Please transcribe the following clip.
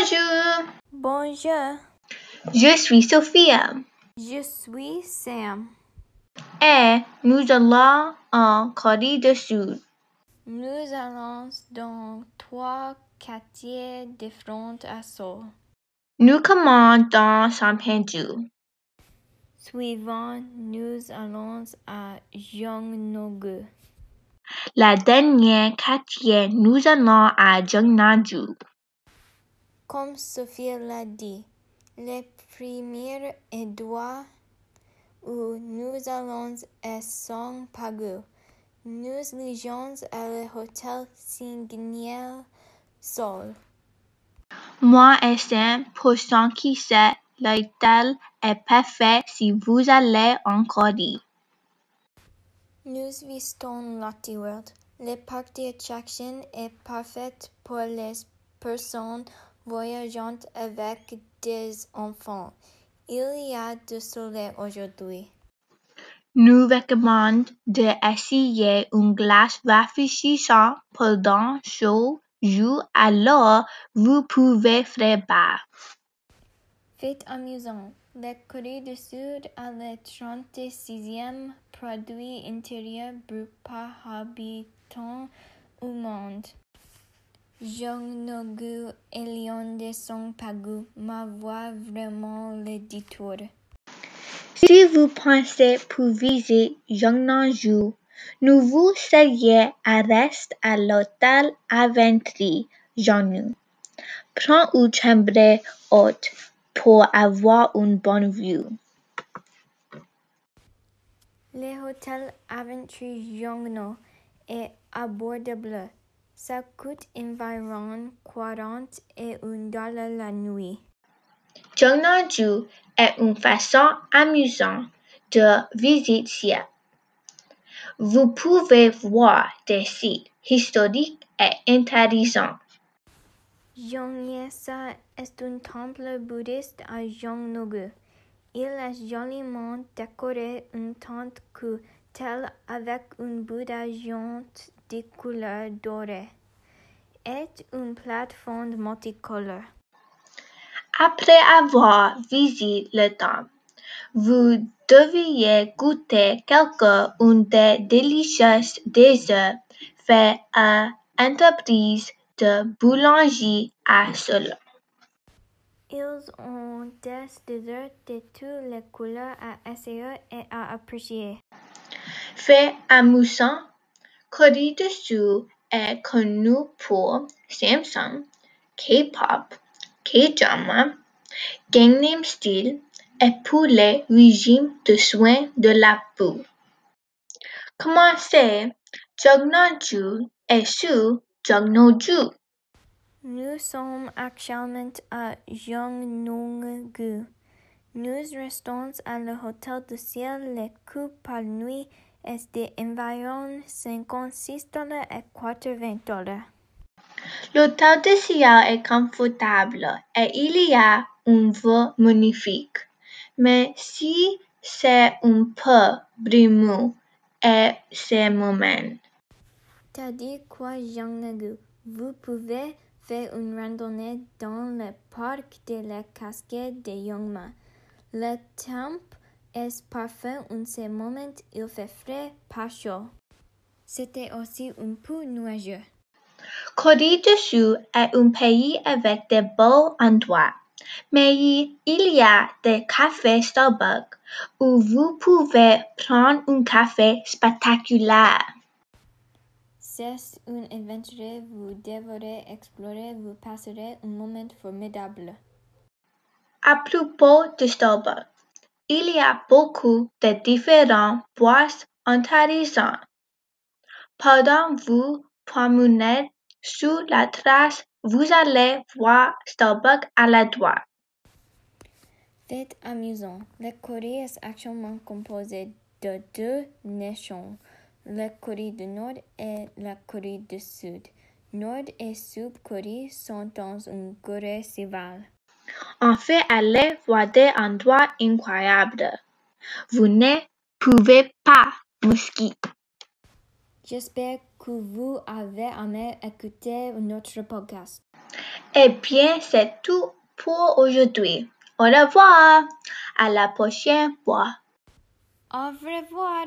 Bonjour, Bonjour, je suis Sophia je suis Sam. et nous allons en Corée du Sud. Nous allons dans trois quartiers différents à Seoul. Nous commandons dans Saint-Péju. Suivant, nous allons à Yongnogu. La dernière quartier, nous allons à Jeonnaju. Comme Sophie l'a dit, le premier endroit où nous allons est Songpagu. Nous ligeons à l'hôtel Signal Seoul. Moi et Sam, pour ceux qui sait, l'hôtel est parfait si vous allez en Corée. Nous visitons Lotte World. Le parc d'attractions est parfait pour les personnes voyageant avec des enfants. Il y a du soleil aujourd'hui. Nous recommandons d'essayer une glace rafraîchissante pendant chaud jour alors vous pouvez faire bas. Fait amusant. La Corée du Sud a le 36e produit intérieur brut par habitant au monde. Jongnogu et Lyon de Songpagu m'envoient vraiment le détour. Si vous pensez pour visiter Jeonnaju, nous vous seriez à rester à l'hôtel Aventry Jeonnu. Prends une chambre haute pour avoir une bonne vue. Le hôtel Aventure Yongno est abordable. Ça coûte environ 40 et 1 dollar la nuit. Jeonnaju est une façon amusante de visiter. Vous pouvez voir des sites historiques et intéressants. Yongyesa est un temple bouddhiste à Yongnogu. Il est joliment décoré en tant que tel avec un Bouddha géant de couleur dorée et une plateforme multicolore. Après avoir visité le temple, vous devriez goûter quelques-unes des délicieuses desserts faits à l'entreprise de boulangerie à Seoul. Ils ont des desserts de toutes les couleurs à essayer et à apprécier. Fait amusant, Corée du Sud est connu pour Samsung, K-pop, K-drama, Gangnam Style et pour les régimes de soins de la peau. Commencez Jeonnaju et sur Jeonnaju. Nous sommes actuellement à Yongnogu. Nous restons à l'hôtel de ciel. Le coût par nuit est de environ 56 dollars et 80 dollars. L'hôtel de ciel est confortable et il y a une vue magnifique. Mais si c'est un peu brumeux et c'est moment. Tandis qu'à Yongnogu, vous pouvez faire une randonnée dans le parc de la cascade de Yongma. Le temps est parfait en ce moment, il fait frais, pas chaud. C'était aussi un peu nuageux. Corée du Sud est un pays avec de beaux endroits, mais il y a des cafés Starbucks où vous pouvez prendre un café spectaculaire. C'est une aventure, vous devrez explorer, vous passerez un moment formidable. À propos de Starbucks, il y a beaucoup de différents boissons intéressantes. Pendant vous promenez sur la trace, vous allez voir Starbucks à la droite. Fait amusant. La Corée est actuellement composée de deux nations, la Corée du Nord et la Corée du Sud. Nord et Sud Corée sont dans une guerre civile. En fait, allez voir des endroits incroyables. Vous ne pouvez pas skier. J'espère que vous avez aimé écouter notre podcast. Eh bien, c'est tout pour aujourd'hui. Au revoir. À la prochaine fois. Au revoir.